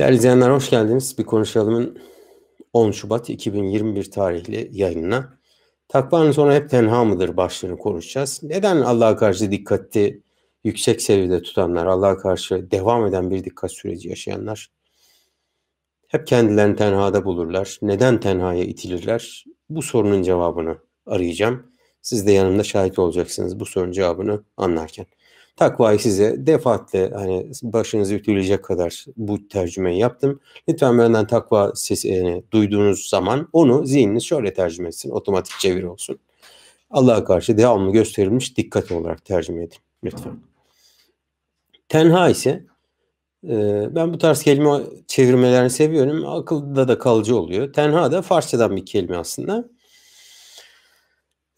Değerli izleyenler hoş geldiniz. Bir konuşalımın 10 Şubat 2021 tarihli yayınına. Takvanın sonra hep tenha mıdır başlığını konuşacağız. Neden Allah'a karşı dikkati yüksek seviyede tutanlar, Allah'a karşı devam eden bir dikkat süreci yaşayanlar hep kendilerini tenhada bulurlar. Neden tenhaya itilirler? Bu sorunun cevabını arayacağım. Siz de yanımda şahit olacaksınız bu sorunun cevabını anlarken. Takvayı size defaatle hani başınızı ütüleyecek kadar bu tercümeyi yaptım. Lütfen benden takva sesi yani, duyduğunuz zaman onu zihniniz şöyle tercüme etsin. Otomatik çevir olsun. Allah'a karşı devamlı gösterilmiş dikkat olarak tercüme edin lütfen. Tenha ise e, ben bu tarz kelime çevirmelerini seviyorum. Akılda da kalıcı oluyor. Tenha da Farsçadan bir kelime aslında.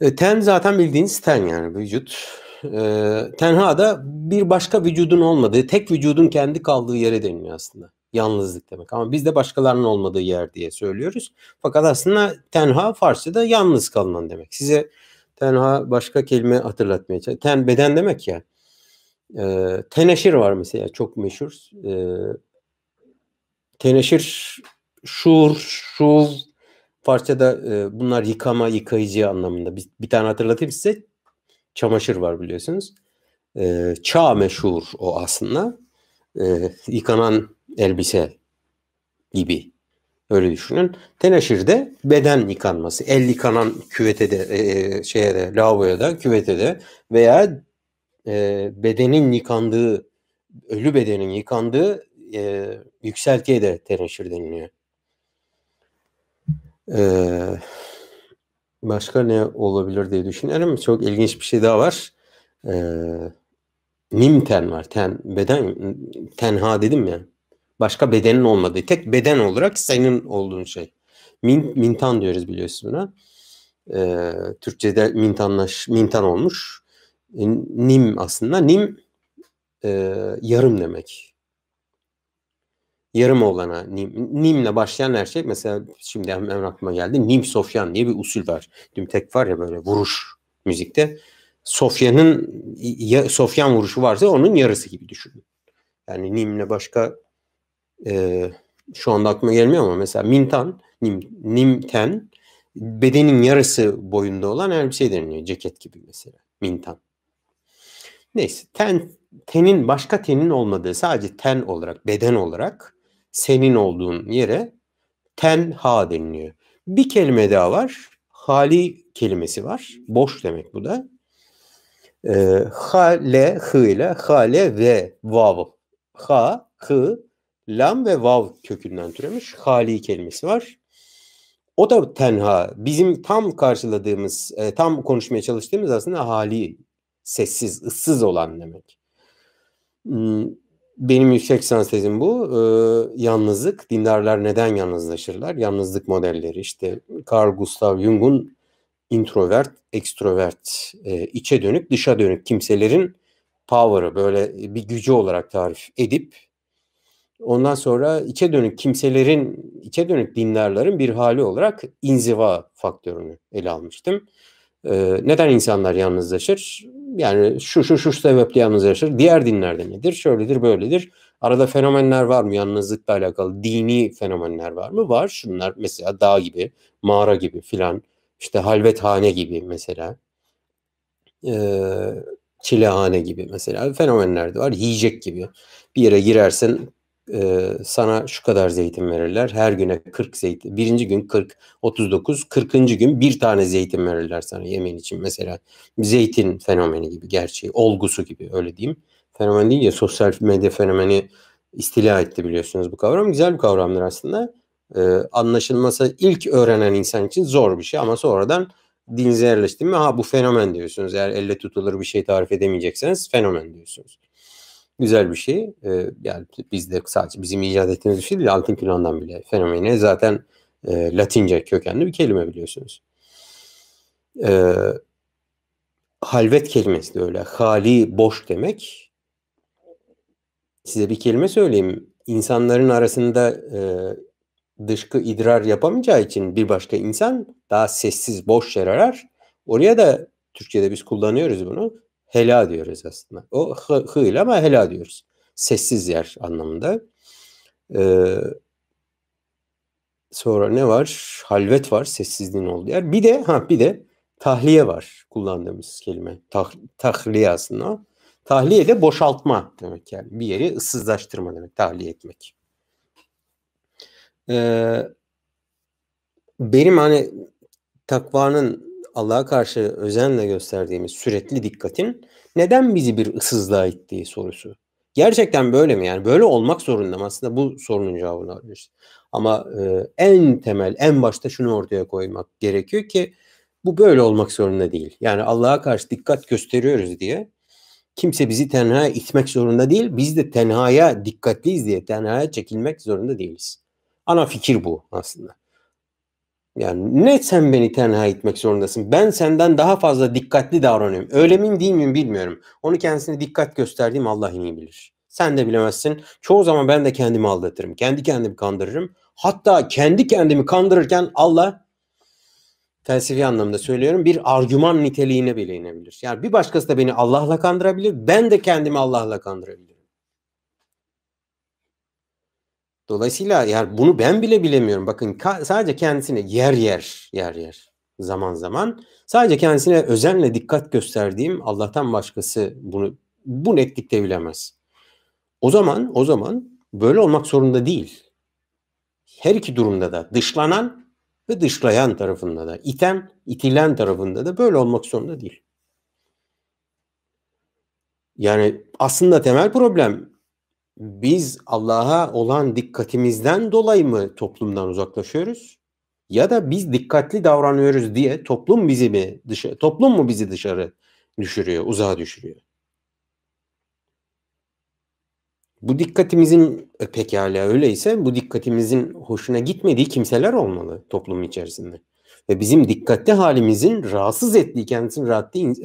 E, ten zaten bildiğiniz ten yani vücut e, tenha da bir başka vücudun olmadığı, tek vücudun kendi kaldığı yere deniliyor aslında. Yalnızlık demek ama biz de başkalarının olmadığı yer diye söylüyoruz. Fakat aslında tenha Farsça'da yalnız kalınan demek. Size tenha başka kelime hatırlatmaya çalışıyorum. Ten beden demek ya. E, teneşir var mesela çok meşhur. E, teneşir, şur, şuv, Farsçada e, bunlar yıkama, yıkayıcı anlamında. Bir, bir tane hatırlatayım size çamaşır var biliyorsunuz. E, çağ meşhur o aslında. E, yıkanan elbise gibi. Öyle düşünün. Teneşirde beden yıkanması. El yıkanan küvete de, e, şeye de, lavaboya da, küvete de veya e, bedenin yıkandığı, ölü bedenin yıkandığı e, yükseltiye de teneşir deniliyor. Eee Başka ne olabilir diye düşünüyorum. Çok ilginç bir şey daha var. Ee, nimten var. Ten, beden, tenha dedim ya. Başka bedenin olmadığı. Tek beden olarak senin olduğun şey. Min, mintan diyoruz biliyorsun buna. Ee, Türkçe'de mintanlaş, mintan olmuş. E, nim aslında. Nim e, yarım demek yarım olana nim, nimle başlayan her şey mesela şimdi hemen aklıma geldi nim sofyan diye bir usul var. tek var ya böyle vuruş müzikte. Sofyanın ya, sofyan vuruşu varsa onun yarısı gibi düşünün. Yani nimle başka e, şu anda aklıma gelmiyor ama mesela mintan, nim, nimten bedenin yarısı boyunda olan elbise deniliyor. Ceket gibi mesela. Mintan. Neyse ten tenin başka tenin olmadığı sadece ten olarak beden olarak senin olduğun yere tenha deniliyor. Bir kelime daha var. Hali kelimesi var. Boş demek bu da. E, ha, le, hı ile hale ve vav. Ha, hı, lam ve vav kökünden türemiş. Hali kelimesi var. O da tenha. Bizim tam karşıladığımız, e, tam konuşmaya çalıştığımız aslında hali, sessiz, ıssız olan demek. Benim yüksek lisans tezim bu. Ee, yalnızlık. Dindarlar neden yalnızlaşırlar? Yalnızlık modelleri. İşte Carl Gustav Jung'un introvert, ekstrovert, e, içe dönük, dışa dönük kimselerin power'ı böyle bir gücü olarak tarif edip ondan sonra içe dönük kimselerin, içe dönük dindarların bir hali olarak inziva faktörünü ele almıştım. Ee, neden insanlar yalnızlaşır? Yani şu şu şu sebeple yalnızlaşır. Diğer dinlerde nedir? Şöyledir, böyledir. Arada fenomenler var mı? Yalnızlıkla alakalı dini fenomenler var mı? Var. Şunlar mesela dağ gibi, mağara gibi filan. İşte halvethane gibi mesela. Ee, çilehane gibi mesela fenomenler de var. Yiyecek gibi. Bir yere girersin e, sana şu kadar zeytin verirler. Her güne 40 zeytin. Birinci gün 40, 39, 40. gün bir tane zeytin verirler sana yemen için. Mesela zeytin fenomeni gibi gerçeği, olgusu gibi öyle diyeyim. Fenomen ya sosyal medya fenomeni istila etti biliyorsunuz bu kavram. Güzel bir kavramdır aslında. Ee, anlaşılması ilk öğrenen insan için zor bir şey ama sonradan dinize yerleşti mi ha bu fenomen diyorsunuz. Eğer elle tutulur bir şey tarif edemeyecekseniz fenomen diyorsunuz güzel bir şey. E, yani bizde sadece bizim icat ettiğimiz bir şey değil. Altın plandan bile fenomeni zaten e, Latince kökenli bir kelime biliyorsunuz. E, halvet kelimesi de öyle. Hali boş demek. Size bir kelime söyleyeyim. İnsanların arasında e, dışkı idrar yapamayacağı için bir başka insan daha sessiz, boş yer arar. Oraya da Türkçe'de biz kullanıyoruz bunu hela diyoruz aslında. O hı, ile ama hela diyoruz. Sessiz yer anlamında. Ee, sonra ne var? Halvet var. Sessizliğin olduğu yer. Bir de ha bir de tahliye var kullandığımız kelime. Tah, tahliye aslında. Tahliye de boşaltma demek yani. Bir yeri ıssızlaştırma demek. Tahliye etmek. Ee, benim hani takvanın Allah'a karşı özenle gösterdiğimiz sürekli dikkatin neden bizi bir ıssızlığa ittiği sorusu. Gerçekten böyle mi? Yani böyle olmak zorunda mı? Aslında bu sorunun cevabını arıyoruz. Ama e, en temel, en başta şunu ortaya koymak gerekiyor ki bu böyle olmak zorunda değil. Yani Allah'a karşı dikkat gösteriyoruz diye kimse bizi tenhaya itmek zorunda değil. Biz de tenhaya dikkatliyiz diye tenhaya çekilmek zorunda değiliz. Ana fikir bu aslında. Yani ne sen beni tenha etmek zorundasın. Ben senden daha fazla dikkatli davranıyorum. Öyle miyim değil miyim bilmiyorum. Onu kendisine dikkat gösterdiğim Allah iyi bilir. Sen de bilemezsin. Çoğu zaman ben de kendimi aldatırım. Kendi kendimi kandırırım. Hatta kendi kendimi kandırırken Allah felsefi anlamda söylüyorum bir argüman niteliğine bile inebilir. Yani bir başkası da beni Allah'la kandırabilir. Ben de kendimi Allah'la kandırabilirim. Dolayısıyla yani bunu ben bile bilemiyorum. Bakın sadece kendisine yer yer yer yer zaman zaman sadece kendisine özenle dikkat gösterdiğim Allah'tan başkası bunu bu netlikte bilemez. O zaman o zaman böyle olmak zorunda değil. Her iki durumda da dışlanan ve dışlayan tarafında da iten, itilen tarafında da böyle olmak zorunda değil. Yani aslında temel problem biz Allah'a olan dikkatimizden dolayı mı toplumdan uzaklaşıyoruz? Ya da biz dikkatli davranıyoruz diye toplum bizi mi dışarı, toplum mu bizi dışarı düşürüyor, uzağa düşürüyor? Bu dikkatimizin e, pekala öyleyse bu dikkatimizin hoşuna gitmediği kimseler olmalı toplum içerisinde. Ve bizim dikkatli halimizin rahatsız ettiği, kendisini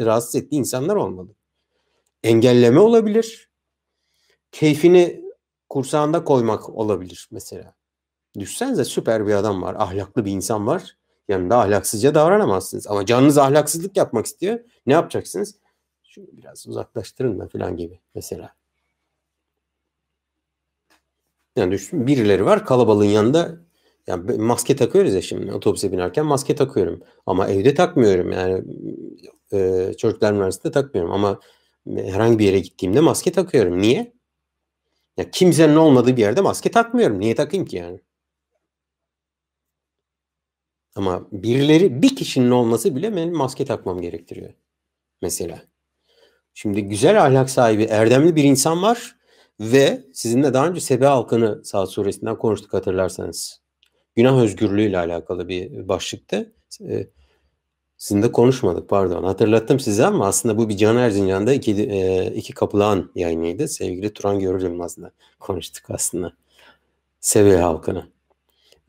rahatsız ettiği insanlar olmalı. Engelleme olabilir keyfini kursağında koymak olabilir mesela. Düşsenize süper bir adam var, ahlaklı bir insan var. Yanında ahlaksızca davranamazsınız. Ama canınız ahlaksızlık yapmak istiyor. Ne yapacaksınız? Şunu biraz uzaklaştırın da falan gibi mesela. Yani düşün, birileri var kalabalığın yanında yani maske takıyoruz ya şimdi otobüse binerken maske takıyorum. Ama evde takmıyorum yani e, çocuklar üniversitede takmıyorum ama herhangi bir yere gittiğimde maske takıyorum. Niye? Ya kimsenin olmadığı bir yerde maske takmıyorum. Niye takayım ki yani? Ama birileri bir kişinin olması bile benim maske takmam gerektiriyor. Mesela. Şimdi güzel ahlak sahibi, erdemli bir insan var ve sizinle daha önce Sebe halkını Saat suresinden konuştuk hatırlarsanız. Günah özgürlüğü ile alakalı bir başlıktı. Ee, Sizinle konuşmadık pardon. Hatırlattım size ama aslında bu bir Can Erzincan'da iki, e, iki kapılağın yayınıydı. Sevgili Turan Görür Yılmaz'la konuştuk aslında. Seviye halkını.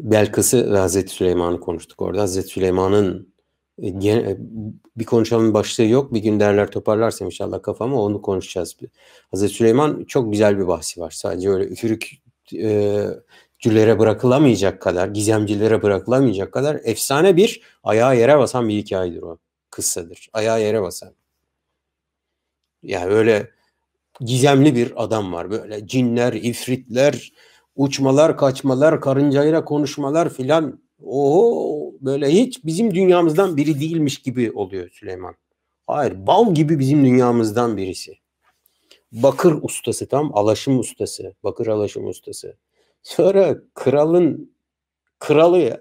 Belkıs'ı ve Hazreti Süleyman'ı konuştuk orada. Hazreti Süleyman'ın e, e, bir konuşalım başlığı yok. Bir gün derler toparlarsam inşallah kafamı onu konuşacağız. Hazreti Süleyman çok güzel bir bahsi var. Sadece öyle üfürük e, cülere bırakılamayacak kadar, gizemcilere bırakılamayacak kadar efsane bir ayağa yere basan bir hikayedir o. Kıssadır. Ayağa yere basan. Yani öyle gizemli bir adam var. Böyle cinler, ifritler, uçmalar, kaçmalar, karıncayla konuşmalar filan. Oho böyle hiç bizim dünyamızdan biri değilmiş gibi oluyor Süleyman. Hayır bal gibi bizim dünyamızdan birisi. Bakır ustası tam alaşım ustası. Bakır alaşım ustası. Sonra kralın kralı ya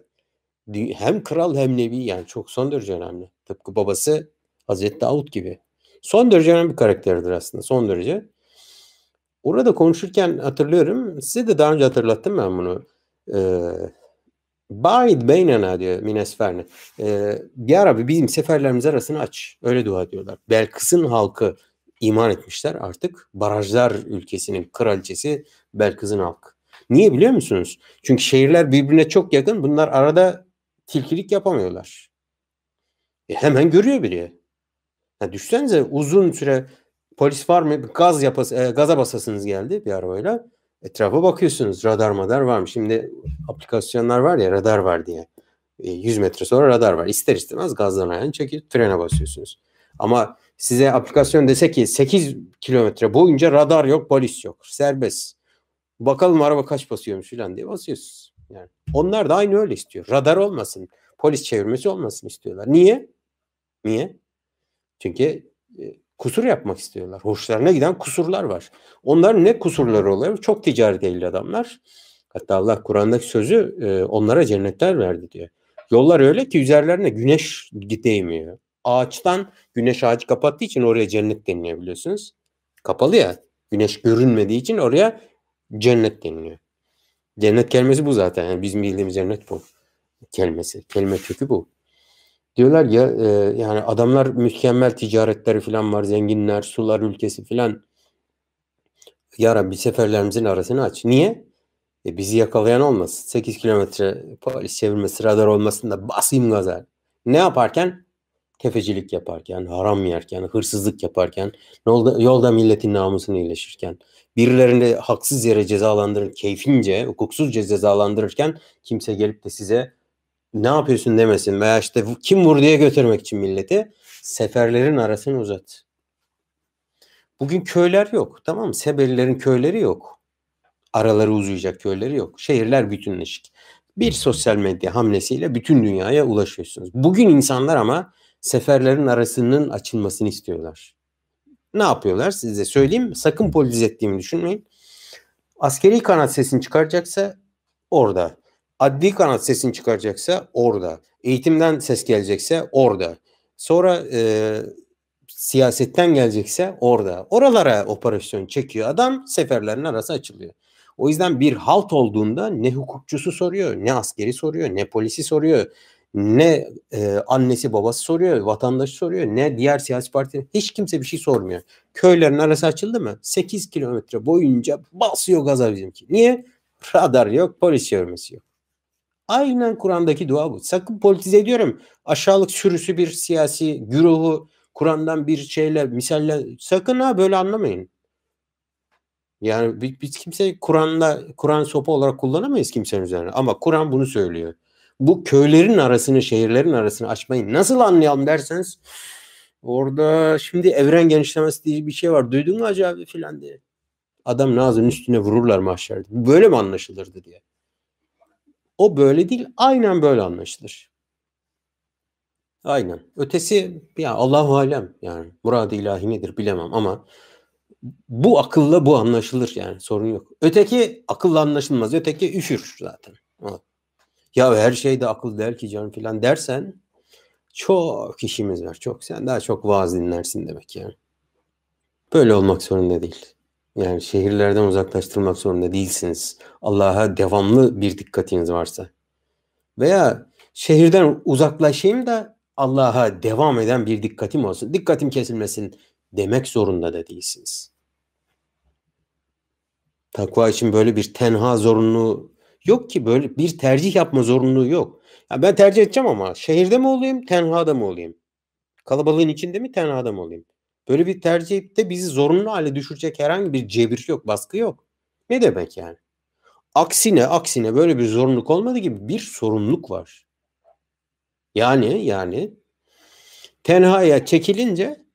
hem kral hem nebi yani çok son derece önemli. Tıpkı babası Hazreti Davut gibi. Son derece önemli bir karakterdir aslında. Son derece. Orada konuşurken hatırlıyorum. Size de daha önce hatırlattım ben bunu. Ee, Baid beynena diyor Minesferne. Ee, bir ara bizim seferlerimiz arasını aç. Öyle dua ediyorlar. Belkıs'ın halkı iman etmişler artık. Barajlar ülkesinin kraliçesi Belkıs'ın halkı. Niye biliyor musunuz? Çünkü şehirler birbirine çok yakın. Bunlar arada tilkilik yapamıyorlar. E hemen görüyor biri. Ya düşünsenize uzun süre polis var mı? Gaz yapas e, gaza basasınız geldi bir arabayla. Etrafa bakıyorsunuz. Radar madar var mı? Şimdi aplikasyonlar var ya radar var diye. E, 100 metre sonra radar var. İster istemez gazdan ayağını çekip frene basıyorsunuz. Ama size aplikasyon dese ki 8 kilometre boyunca radar yok, polis yok. Serbest. Bakalım araba kaç basıyormuş falan diye basıyorsunuz. Yani onlar da aynı öyle istiyor. Radar olmasın, polis çevirmesi olmasın istiyorlar. Niye? Niye? Çünkü e, kusur yapmak istiyorlar. Hoşlarına giden kusurlar var. Onların ne kusurları oluyor? Çok ticari değil adamlar. Hatta Allah Kur'an'daki sözü e, onlara cennetler verdi diyor. Yollar öyle ki üzerlerine güneş değmiyor. Ağaçtan güneş ağacı kapattığı için oraya cennet deniliyor biliyorsunuz. Kapalı ya. Güneş görünmediği için oraya cennet deniliyor. Cennet kelimesi bu zaten. Yani bizim bildiğimiz cennet bu kelimesi. Kelime kökü bu. Diyorlar ya e, yani adamlar mükemmel ticaretleri falan var. Zenginler, sular ülkesi falan. Ya Rabbi seferlerimizin arasını aç. Niye? E, bizi yakalayan olmasın. 8 kilometre polis çevirmesi radar olmasın da basayım gaza. Ne yaparken? Tefecilik yaparken, haram yerken, hırsızlık yaparken, yolda, yolda milletin namusunu iyileşirken, birilerini haksız yere cezalandırır, keyfince, hukuksuzca cezalandırırken kimse gelip de size ne yapıyorsun demesin veya işte kim vur diye götürmek için milleti seferlerin arasını uzat. Bugün köyler yok tamam mı? Sebelilerin köyleri yok. Araları uzayacak köyleri yok. Şehirler bütünleşik. Bir sosyal medya hamlesiyle bütün dünyaya ulaşıyorsunuz. Bugün insanlar ama seferlerin arasının açılmasını istiyorlar. Ne yapıyorlar size söyleyeyim. Sakın politize ettiğimi düşünmeyin. Askeri kanat sesini çıkaracaksa orada. Adli kanat sesini çıkaracaksa orada. Eğitimden ses gelecekse orada. Sonra e, siyasetten gelecekse orada. Oralara operasyon çekiyor adam seferlerin arası açılıyor. O yüzden bir halt olduğunda ne hukukçusu soruyor, ne askeri soruyor, ne polisi soruyor, ne e, annesi babası soruyor, vatandaşı soruyor, ne diğer siyasi parti hiç kimse bir şey sormuyor. Köylerin arası açıldı mı? 8 kilometre boyunca basıyor gaza bizimki. Niye? Radar yok, polis çevirmesi yok. Aynen Kur'an'daki dua bu. Sakın politize ediyorum. Aşağılık sürüsü bir siyasi güruhu Kur'an'dan bir şeyle misalle sakın ha böyle anlamayın. Yani biz, kimse Kur'an'da Kur'an sopa olarak kullanamayız kimsenin üzerine. Ama Kur'an bunu söylüyor. Bu köylerin arasını, şehirlerin arasını açmayı nasıl anlayalım derseniz orada şimdi evren genişlemesi diye bir şey var. Duydun mu acaba filan diye. Adam Naz'ın üstüne vururlar mahşerde. Böyle mi anlaşılırdı diye. O böyle değil. Aynen böyle anlaşılır. Aynen. Ötesi ya Allahu alem yani murad ilahi nedir bilemem ama bu akılla bu anlaşılır yani sorun yok. Öteki akılla anlaşılmaz. Öteki üşür zaten. Ya her şey de akıl der ki canım filan dersen çok işimiz var. Çok sen daha çok vaaz dinlersin demek yani. Böyle olmak zorunda değil. Yani şehirlerden uzaklaştırmak zorunda değilsiniz. Allah'a devamlı bir dikkatiniz varsa. Veya şehirden uzaklaşayım da Allah'a devam eden bir dikkatim olsun. Dikkatim kesilmesin demek zorunda da değilsiniz. Takva için böyle bir tenha zorunluluğu yok ki böyle bir tercih yapma zorunluluğu yok. Ya ben tercih edeceğim ama şehirde mi olayım, tenhada mı olayım? Kalabalığın içinde mi, tenhada mı olayım? Böyle bir tercihte bizi zorunlu hale düşürecek herhangi bir cebir yok, baskı yok. Ne demek yani? Aksine aksine böyle bir zorunluluk olmadığı gibi bir sorumluluk var. Yani yani tenhaya çekilince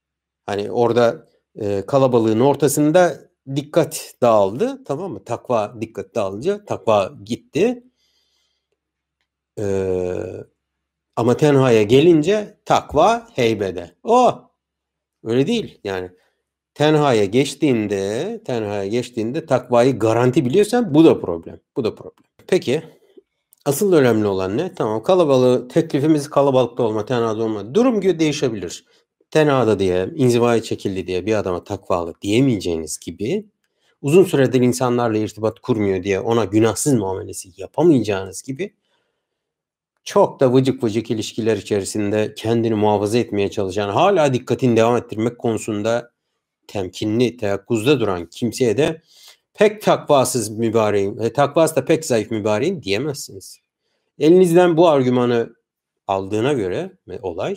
hani orada e, kalabalığın ortasında dikkat dağıldı tamam mı? Takva dikkat dağılınca takva gitti. Ee, ama tenhaya gelince takva heybede. O oh! öyle değil yani. Tenhaya geçtiğinde, tenhaya geçtiğinde takvayı garanti biliyorsan bu da problem. Bu da problem. Peki asıl önemli olan ne? Tamam kalabalığı teklifimiz kalabalıkta olma, tenhada olma. Durum değişebilir tenada diye, inzivaya çekildi diye bir adama takvalı diyemeyeceğiniz gibi uzun süredir insanlarla irtibat kurmuyor diye ona günahsız muamelesi yapamayacağınız gibi çok da vıcık vıcık ilişkiler içerisinde kendini muhafaza etmeye çalışan, hala dikkatini devam ettirmek konusunda temkinli, teyakkuzda duran kimseye de pek takvasız mübareğin, e, takvası da pek zayıf mübareğin diyemezsiniz. Elinizden bu argümanı aldığına göre olay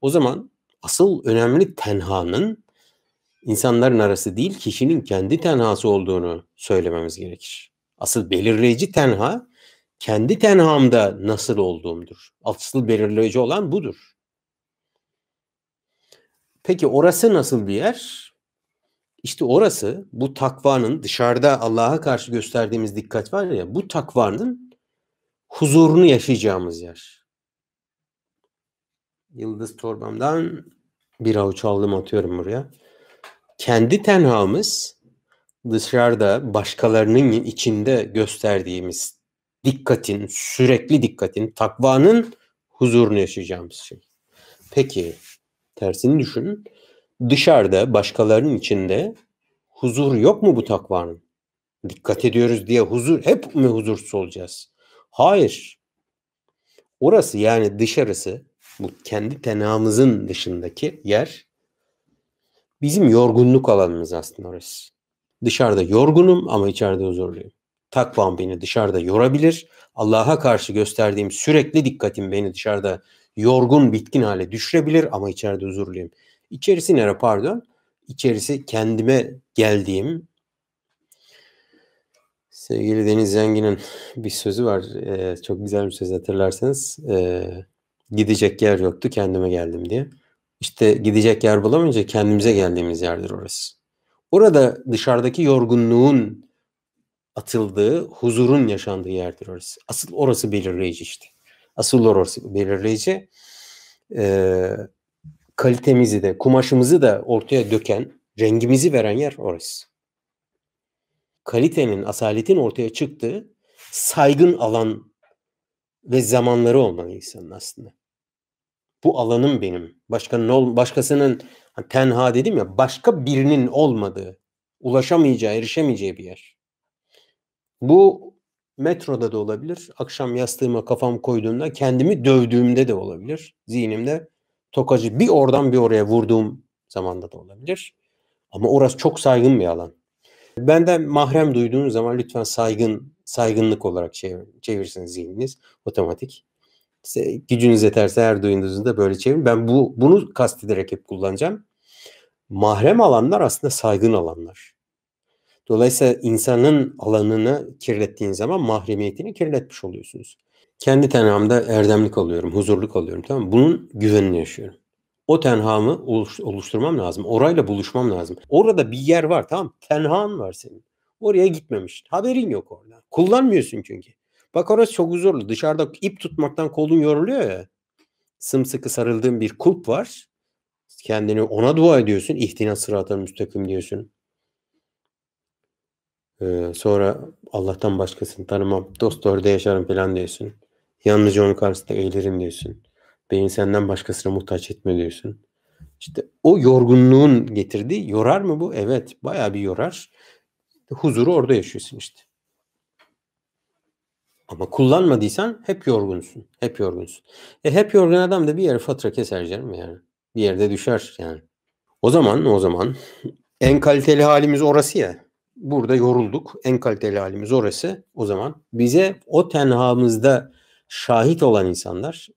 o zaman asıl önemli tenhanın insanların arası değil kişinin kendi tenhası olduğunu söylememiz gerekir. Asıl belirleyici tenha kendi tenhamda nasıl olduğumdur. Asıl belirleyici olan budur. Peki orası nasıl bir yer? İşte orası bu takvanın dışarıda Allah'a karşı gösterdiğimiz dikkat var ya bu takvanın huzurunu yaşayacağımız yer. Yıldız torbamdan bir avuç aldım atıyorum buraya. Kendi tenhamız dışarıda başkalarının içinde gösterdiğimiz dikkatin, sürekli dikkatin, takvanın huzurunu yaşayacağımız şey. Peki tersini düşünün. Dışarıda başkalarının içinde huzur yok mu bu takvanın? Dikkat ediyoruz diye huzur hep mi huzursuz olacağız? Hayır. Orası yani dışarısı bu kendi tenamızın dışındaki yer bizim yorgunluk alanımız aslında orası. Dışarıda yorgunum ama içeride huzurluyum. Takvam beni dışarıda yorabilir. Allah'a karşı gösterdiğim sürekli dikkatim beni dışarıda yorgun, bitkin hale düşürebilir ama içeride huzurluyum. İçerisi nere pardon? İçerisi kendime geldiğim sevgili Deniz Zengin'in bir sözü var. Ee, çok güzel bir söz hatırlarsanız. Ee, gidecek yer yoktu kendime geldim diye. İşte gidecek yer bulamayınca kendimize geldiğimiz yerdir orası. Orada dışarıdaki yorgunluğun atıldığı, huzurun yaşandığı yerdir orası. Asıl orası belirleyici işte. Asıl orası belirleyici. Ee, kalitemizi de, kumaşımızı da ortaya döken, rengimizi veren yer orası. Kalitenin, asaletin ortaya çıktığı saygın alan ve zamanları olmalı insanın aslında. Bu alanım benim. Başkanın ol, başkasının hani tenha dedim ya başka birinin olmadığı, ulaşamayacağı, erişemeyeceği bir yer. Bu metroda da olabilir. Akşam yastığıma kafam koyduğumda kendimi dövdüğümde de olabilir. Zihnimde tokacı bir oradan bir oraya vurduğum zamanda da olabilir. Ama orası çok saygın bir alan. Benden mahrem duyduğunuz zaman lütfen saygın, saygınlık olarak çevir, çevirsin zihniniz otomatik. İşte gücünüz yeterse her duyduğunuzda böyle çevirin. Ben bu bunu kastederek hep kullanacağım. Mahrem alanlar aslında saygın alanlar. Dolayısıyla insanın alanını kirlettiğin zaman mahremiyetini kirletmiş oluyorsunuz. Kendi tenhamda erdemlik alıyorum, huzurluk alıyorum tamam mı? Bunun güvenini yaşıyorum. O tenhamı oluşturmam lazım. Orayla buluşmam lazım. Orada bir yer var tamam Tenhan var senin. Oraya gitmemiş. Haberin yok orada. Kullanmıyorsun çünkü. Bak orası çok huzurlu. Dışarıda ip tutmaktan kolun yoruluyor ya. Sımsıkı sarıldığın bir kulp var. Kendini ona dua ediyorsun. İhtina sıratın müstakim diyorsun. Ee, sonra Allah'tan başkasını tanımam. Dost orada yaşarım falan diyorsun. Yalnızca onun karşısında eğilirim diyorsun. Beni senden başkasına muhtaç etme diyorsun. İşte o yorgunluğun getirdiği yorar mı bu? Evet baya bir yorar. Huzuru orada yaşıyorsun işte. Ama kullanmadıysan hep yorgunsun. Hep yorgunsun. E hep yorgun adam da bir yere fatura keser canım yani. Bir yerde düşer yani. O zaman o zaman en kaliteli halimiz orası ya. Burada yorulduk. En kaliteli halimiz orası. O zaman bize o tenhamızda şahit olan insanlar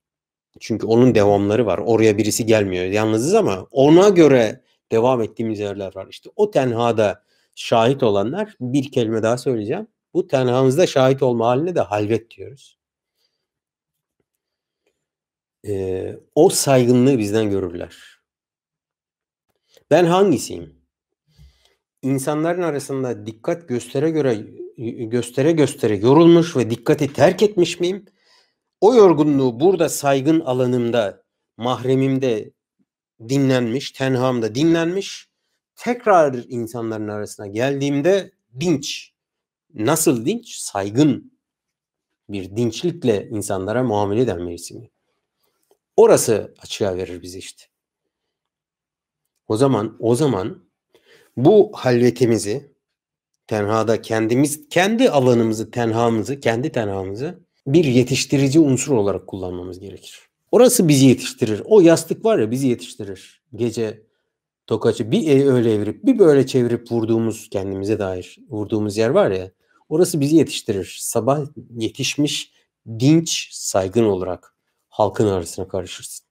çünkü onun devamları var. Oraya birisi gelmiyor. Yalnızız ama ona göre devam ettiğimiz yerler var. İşte o tenhada şahit olanlar bir kelime daha söyleyeceğim. Bu tenhamızda şahit olma haline de halvet diyoruz. Ee, o saygınlığı bizden görürler. Ben hangisiyim? İnsanların arasında dikkat göstere göre göstere göstere yorulmuş ve dikkati terk etmiş miyim? O yorgunluğu burada saygın alanımda, mahremimde dinlenmiş, tenhamda dinlenmiş. Tekrar insanların arasına geldiğimde dinç. Nasıl dinç? Saygın bir dinçlikle insanlara muamele eden birisini. Orası açığa verir bizi işte. O zaman o zaman bu halvetimizi tenhada kendimiz kendi alanımızı, tenhamızı, kendi tenhamızı bir yetiştirici unsur olarak kullanmamız gerekir. Orası bizi yetiştirir. O yastık var ya bizi yetiştirir. Gece tokaçı bir öyle evirip bir böyle çevirip vurduğumuz kendimize dair vurduğumuz yer var ya orası bizi yetiştirir. Sabah yetişmiş dinç saygın olarak halkın arasına karışırsın.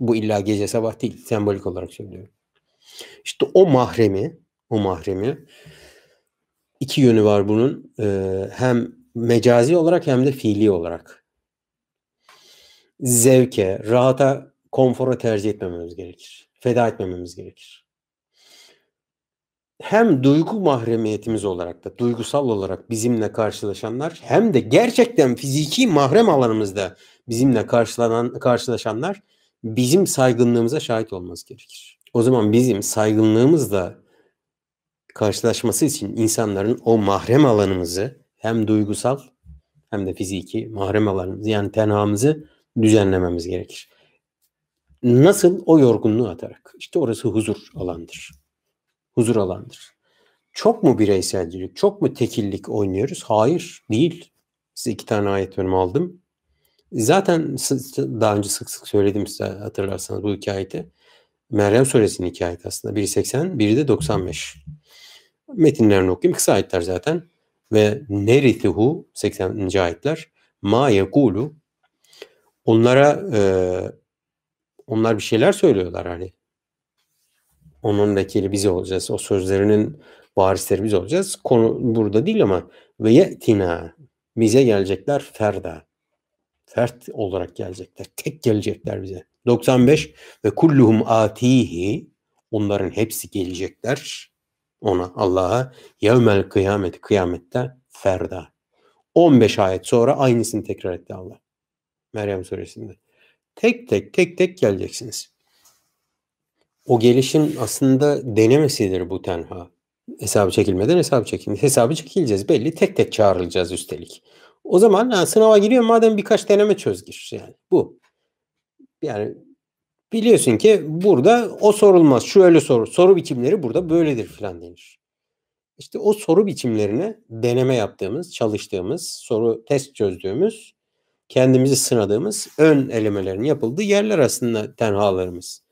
Bu illa gece sabah değil sembolik olarak söylüyorum. İşte o mahremi o mahremi iki yönü var bunun. Ee, hem mecazi olarak hem de fiili olarak. Zevke, rahata, konfora tercih etmememiz gerekir. Feda etmememiz gerekir. Hem duygu mahremiyetimiz olarak da duygusal olarak bizimle karşılaşanlar hem de gerçekten fiziki mahrem alanımızda bizimle karşılanan karşılaşanlar bizim saygınlığımıza şahit olması gerekir. O zaman bizim saygınlığımızla karşılaşması için insanların o mahrem alanımızı hem duygusal hem de fiziki mahrem alanımızı yani tenhamızı düzenlememiz gerekir. Nasıl? O yorgunluğu atarak. İşte orası huzur alandır. Huzur alandır. Çok mu bireyselcilik, çok mu tekillik oynuyoruz? Hayır, değil. Size iki tane ayet önüme aldım. Zaten daha önce sık sık söyledim size hatırlarsanız bu hikayeti. Meryem suresinin hikayeti aslında. Biri 80, biri de 95. Metinlerini okuyayım. Kısa ayetler zaten. Ve nerithuhu 80. ayetler. Ma yekulu onlara e, onlar bir şeyler söylüyorlar hani. Onun vekili biz olacağız. O sözlerinin varisleri biz olacağız. Konu burada değil ama ve yetina bize gelecekler ferda. Fert olarak gelecekler. Tek gelecekler bize. 95 ve kulluhum atihi onların hepsi gelecekler ona Allah'a yevmel kıyamet kıyamette ferda. 15 ayet sonra aynısını tekrar etti Allah. Meryem suresinde. Tek tek tek tek geleceksiniz. O gelişin aslında denemesidir bu tenha. Hesabı çekilmeden hesabı çekilmez. Hesabı çekileceğiz belli. Tek tek çağrılacağız üstelik. O zaman ha, sınava giriyor madem birkaç deneme çöz. Yani bu. Yani biliyorsun ki burada o sorulmaz. Şu öyle soru. Soru biçimleri burada böyledir filan denir. İşte o soru biçimlerine deneme yaptığımız, çalıştığımız, soru test çözdüğümüz, kendimizi sınadığımız ön elemelerin yapıldığı yerler aslında tenhalarımız.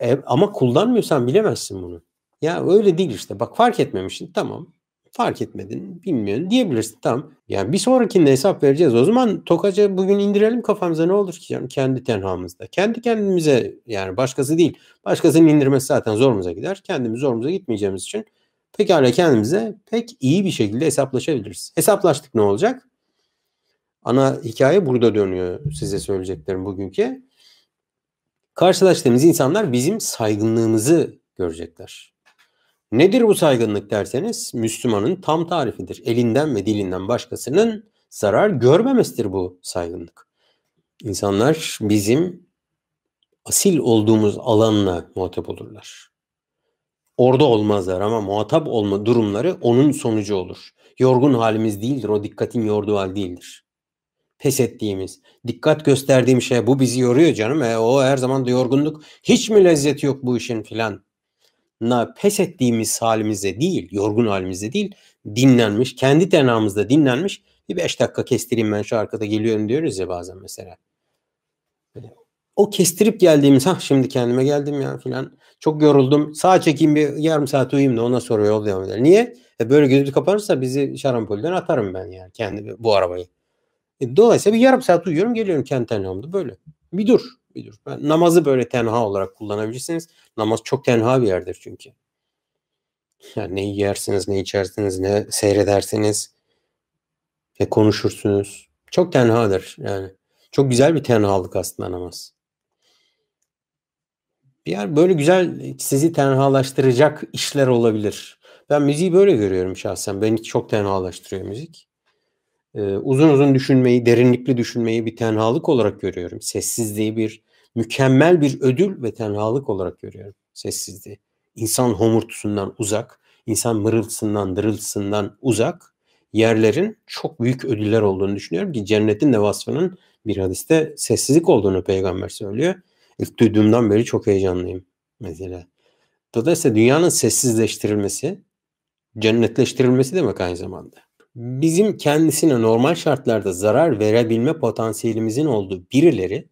E, ama kullanmıyorsan bilemezsin bunu. Ya öyle değil işte. Bak fark etmemişsin. Tamam fark etmedin, bilmiyorsun diyebilirsin. Tamam. Yani bir sonrakinde hesap vereceğiz. O zaman tokaca bugün indirelim kafamıza ne olur ki canım kendi tenhamızda. Kendi kendimize yani başkası değil. Başkasının indirmesi zaten zorumuza gider. Kendimiz zorumuza gitmeyeceğimiz için pekala kendimize pek iyi bir şekilde hesaplaşabiliriz. Hesaplaştık ne olacak? Ana hikaye burada dönüyor size söyleyeceklerim bugünkü. Karşılaştığımız insanlar bizim saygınlığımızı görecekler. Nedir bu saygınlık derseniz Müslümanın tam tarifidir. Elinden ve dilinden başkasının zarar görmemesidir bu saygınlık. İnsanlar bizim asil olduğumuz alanla muhatap olurlar. Orada olmazlar ama muhatap olma durumları onun sonucu olur. Yorgun halimiz değildir. O dikkatin yorduğu hal değildir. Pes ettiğimiz, dikkat gösterdiğim şey bu bizi yoruyor canım. E, o her zaman da yorgunluk. Hiç mi lezzeti yok bu işin filan na pes ettiğimiz halimizde değil, yorgun halimizde değil, dinlenmiş, kendi tenamızda dinlenmiş bir beş dakika kestireyim ben şu arkada geliyorum diyoruz ya bazen mesela. O kestirip geldiğimiz ha şimdi kendime geldim ya filan çok yoruldum sağ çekeyim bir yarım saat uyuyayım da ondan sonra yol devam eder. Niye? E böyle gözü kapanırsa bizi şarampolden atarım ben yani kendi bu arabayı. E dolayısıyla bir yarım saat uyuyorum geliyorum kendi tenamda böyle. Bir dur bir dur. Ben namazı böyle tenha olarak kullanabilirsiniz. Namaz çok tenha bir yerdir çünkü. Yani ne yersiniz, ne içersiniz, ne seyredersiniz, ne konuşursunuz. Çok tenhadır yani. Çok güzel bir tenhalık aslında namaz. Bir yer böyle güzel sizi tenhalaştıracak işler olabilir. Ben müziği böyle görüyorum şahsen. Beni çok tenhalaştırıyor müzik. Ee, uzun uzun düşünmeyi, derinlikli düşünmeyi bir tenhalık olarak görüyorum. Sessizliği bir mükemmel bir ödül ve tenhalık olarak görüyorum sessizliği. İnsan homurtusundan uzak, insan mırıltısından, dırıltısından uzak yerlerin çok büyük ödüller olduğunu düşünüyorum ki cennetin de vasfının bir hadiste sessizlik olduğunu peygamber söylüyor. İlk duyduğumdan beri çok heyecanlıyım mesela. Dolayısıyla dünyanın sessizleştirilmesi, cennetleştirilmesi demek aynı zamanda. Bizim kendisine normal şartlarda zarar verebilme potansiyelimizin olduğu birileri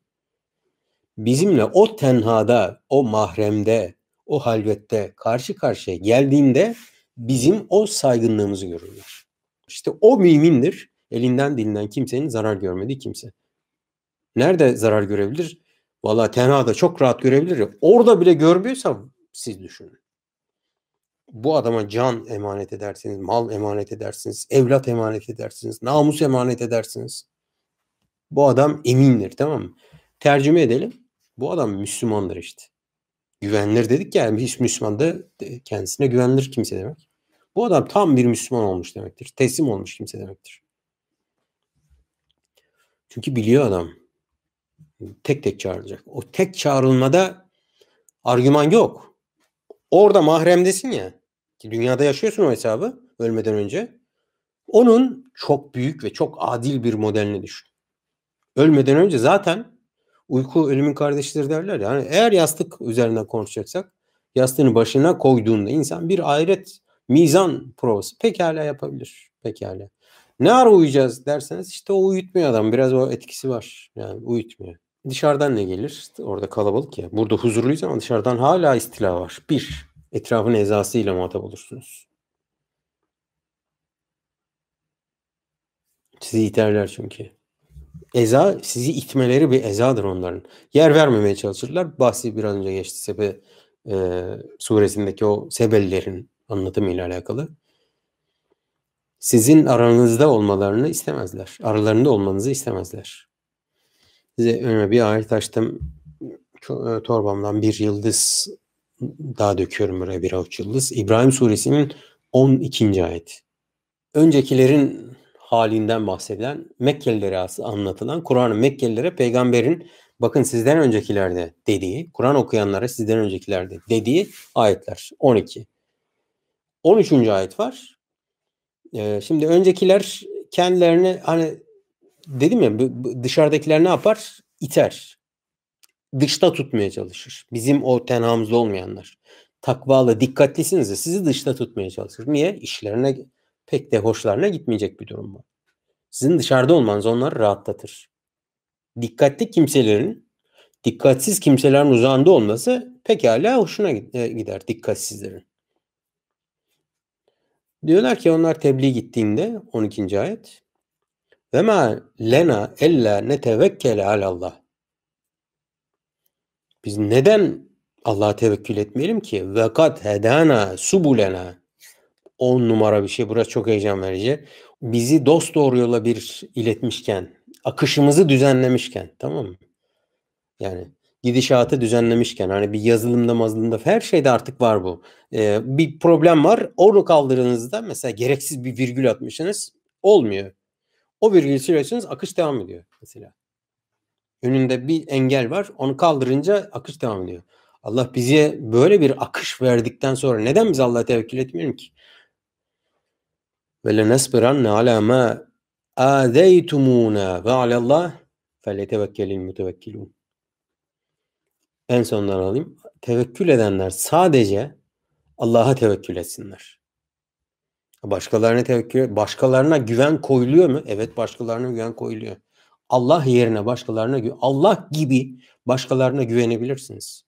bizimle o tenhada, o mahremde, o halvette karşı karşıya geldiğinde bizim o saygınlığımızı görürler. İşte o mümindir. Elinden dilinden kimsenin zarar görmediği kimse. Nerede zarar görebilir? Valla tenhada çok rahat görebilir. Orada bile görmüyorsa siz düşünün. Bu adama can emanet edersiniz, mal emanet edersiniz, evlat emanet edersiniz, namus emanet edersiniz. Bu adam emindir tamam mı? Tercüme edelim. Bu adam Müslümandır işte. Güvenilir dedik ya bir Müslüman da kendisine güvenilir kimse demek. Bu adam tam bir Müslüman olmuş demektir. Teslim olmuş kimse demektir. Çünkü biliyor adam. Tek tek çağrılacak. O tek çağrılmada argüman yok. Orada mahremdesin ya. Ki dünyada yaşıyorsun o hesabı ölmeden önce. Onun çok büyük ve çok adil bir modelini düşün. Ölmeden önce zaten uyku ölümün kardeşleri derler. Yani eğer yastık üzerinden konuşacaksak yastığını başına koyduğunda insan bir ahiret mizan provası pekala yapabilir. Pekala. Ne ara uyuyacağız derseniz işte o uyutmuyor adam. Biraz o etkisi var. Yani uyutmuyor. Dışarıdan ne gelir? Orada kalabalık ya. Burada huzurluyuz ama dışarıdan hala istila var. Bir, etrafın ezasıyla muhatap olursunuz. Sizi iterler çünkü. Eza sizi itmeleri bir ezadır onların. Yer vermemeye çalışırlar. Bahsi biraz önce geçti Sebe e, suresindeki o Sebelilerin anlatımıyla alakalı. Sizin aranızda olmalarını istemezler. Aralarında olmanızı istemezler. Size önüme bir ayet açtım. E, torbamdan bir yıldız daha döküyorum buraya bir avuç yıldız. İbrahim suresinin 12. ayet. Öncekilerin halinden bahsedilen Mekkelilere anlatılan Kur'an'ın Mekkelilere peygamberin bakın sizden öncekilerde dediği, Kur'an okuyanlara sizden öncekilerde dediği ayetler 12. 13. ayet var. Ee, şimdi öncekiler kendilerini hani dedim ya dışarıdakiler ne yapar? İter. Dışta tutmaya çalışır. Bizim o tenhamızda olmayanlar. Takvalı, dikkatlisiniz de sizi dışta tutmaya çalışır. Niye? İşlerine pek de hoşlarına gitmeyecek bir durum var. Sizin dışarıda olmanız onları rahatlatır. Dikkatli kimselerin dikkatsiz kimselerin uzağında olması pekala hoşuna e, gider dikkatsizlerin. Diyorlar ki onlar tebliğ gittiğinde 12. ayet ve ma lena ella netevekkele alallah. Biz neden Allah'a tevekkül etmeyelim ki? Ve kad hedana subulena. 10 numara bir şey. Burası çok heyecan verici. Bizi dost doğru yola bir iletmişken, akışımızı düzenlemişken tamam mı? Yani gidişatı düzenlemişken hani bir yazılımda mazılımda her şeyde artık var bu. Ee, bir problem var. Onu kaldırdığınızda mesela gereksiz bir virgül atmışsınız. Olmuyor. O virgülü siliyorsunuz akış devam ediyor mesela. Önünde bir engel var. Onu kaldırınca akış devam ediyor. Allah bize böyle bir akış verdikten sonra neden biz Allah'a tevekkül etmiyorum ki? Ve lenesbiranne ala ma azeytumuna ve alallah feletevekkelil mutevekkilun. En sondan alayım. Tevekkül edenler sadece Allah'a tevekkül etsinler. Başkalarına tevekkül, başkalarına güven koyuluyor mu? Evet, başkalarına güven koyuluyor. Allah yerine başkalarına Allah gibi başkalarına güvenebilirsiniz.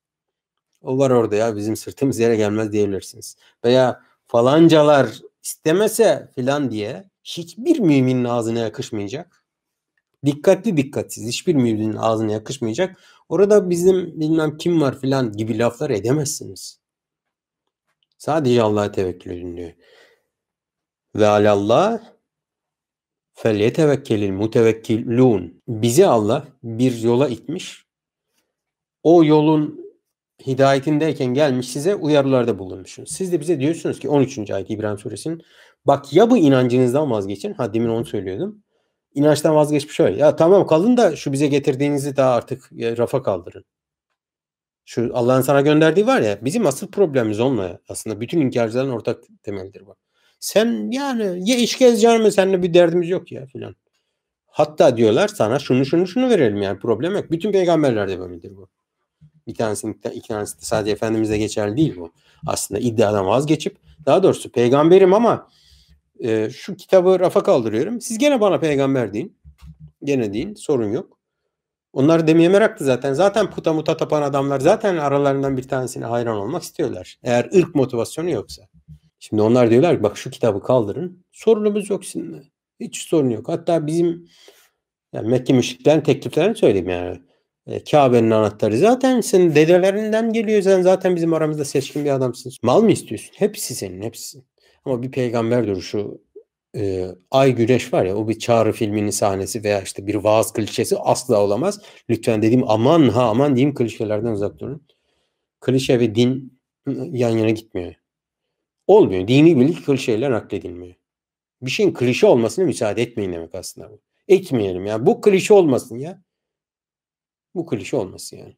O var orada ya bizim sırtımız yere gelmez diyebilirsiniz. Veya falancalar istemese filan diye hiçbir müminin ağzına yakışmayacak. Dikkatli dikkatsiz hiçbir müminin ağzına yakışmayacak. Orada bizim bilmem kim var filan gibi laflar edemezsiniz. Sadece Allah'a tevekkül edin diyor. Ve alallah fel yetevekkelil mutevekkilun. Bizi Allah bir yola itmiş. O yolun hidayetindeyken gelmiş size uyarılarda bulunmuşsunuz. Siz de bize diyorsunuz ki 13. ayet İbrahim suresinin bak ya bu inancınızdan vazgeçin. Ha demin onu söylüyordum. İnançtan vazgeçmiş öyle. Ya tamam kalın da şu bize getirdiğinizi daha artık rafa kaldırın. Şu Allah'ın sana gönderdiği var ya bizim asıl problemimiz onunla aslında bütün inkarcıların ortak temelidir bu. Sen yani ye iş gez canım seninle bir derdimiz yok ya filan. Hatta diyorlar sana şunu şunu şunu verelim yani problem yok. Bütün peygamberlerde böyledir bu. Bir tanesinin iki tanesi de sadece Efendimiz'e geçerli değil bu. Aslında iddiadan vazgeçip daha doğrusu peygamberim ama e, şu kitabı rafa kaldırıyorum. Siz gene bana peygamber deyin. Gene deyin sorun yok. Onlar demeye meraklı zaten. Zaten puta muta tapan adamlar zaten aralarından bir tanesine hayran olmak istiyorlar. Eğer ırk motivasyonu yoksa. Şimdi onlar diyorlar ki bak şu kitabı kaldırın. Sorunumuz yok sizinle. Hiç sorun yok. Hatta bizim yani Mekke müşriklerin tekliflerini söyleyeyim yani. E, Kabe'nin anahtarı zaten senin dedelerinden geliyor. Sen zaten bizim aramızda seçkin bir adamsın. Mal mı istiyorsun? Hepsi senin, hepsi. Ama bir peygamber duruşu e, Ay Güneş var ya o bir çağrı filminin sahnesi veya işte bir vaaz klişesi asla olamaz. Lütfen dediğim aman ha aman diyeyim klişelerden uzak durun. klişe ve din yan yana gitmiyor. Olmuyor. Dini bilgi klişeyle nakledilmiyor. Bir şeyin klişe olmasına müsaade etmeyin demek aslında bu. Etmeyelim ya. Bu klişe olmasın ya. Bu klişe olmasın yani.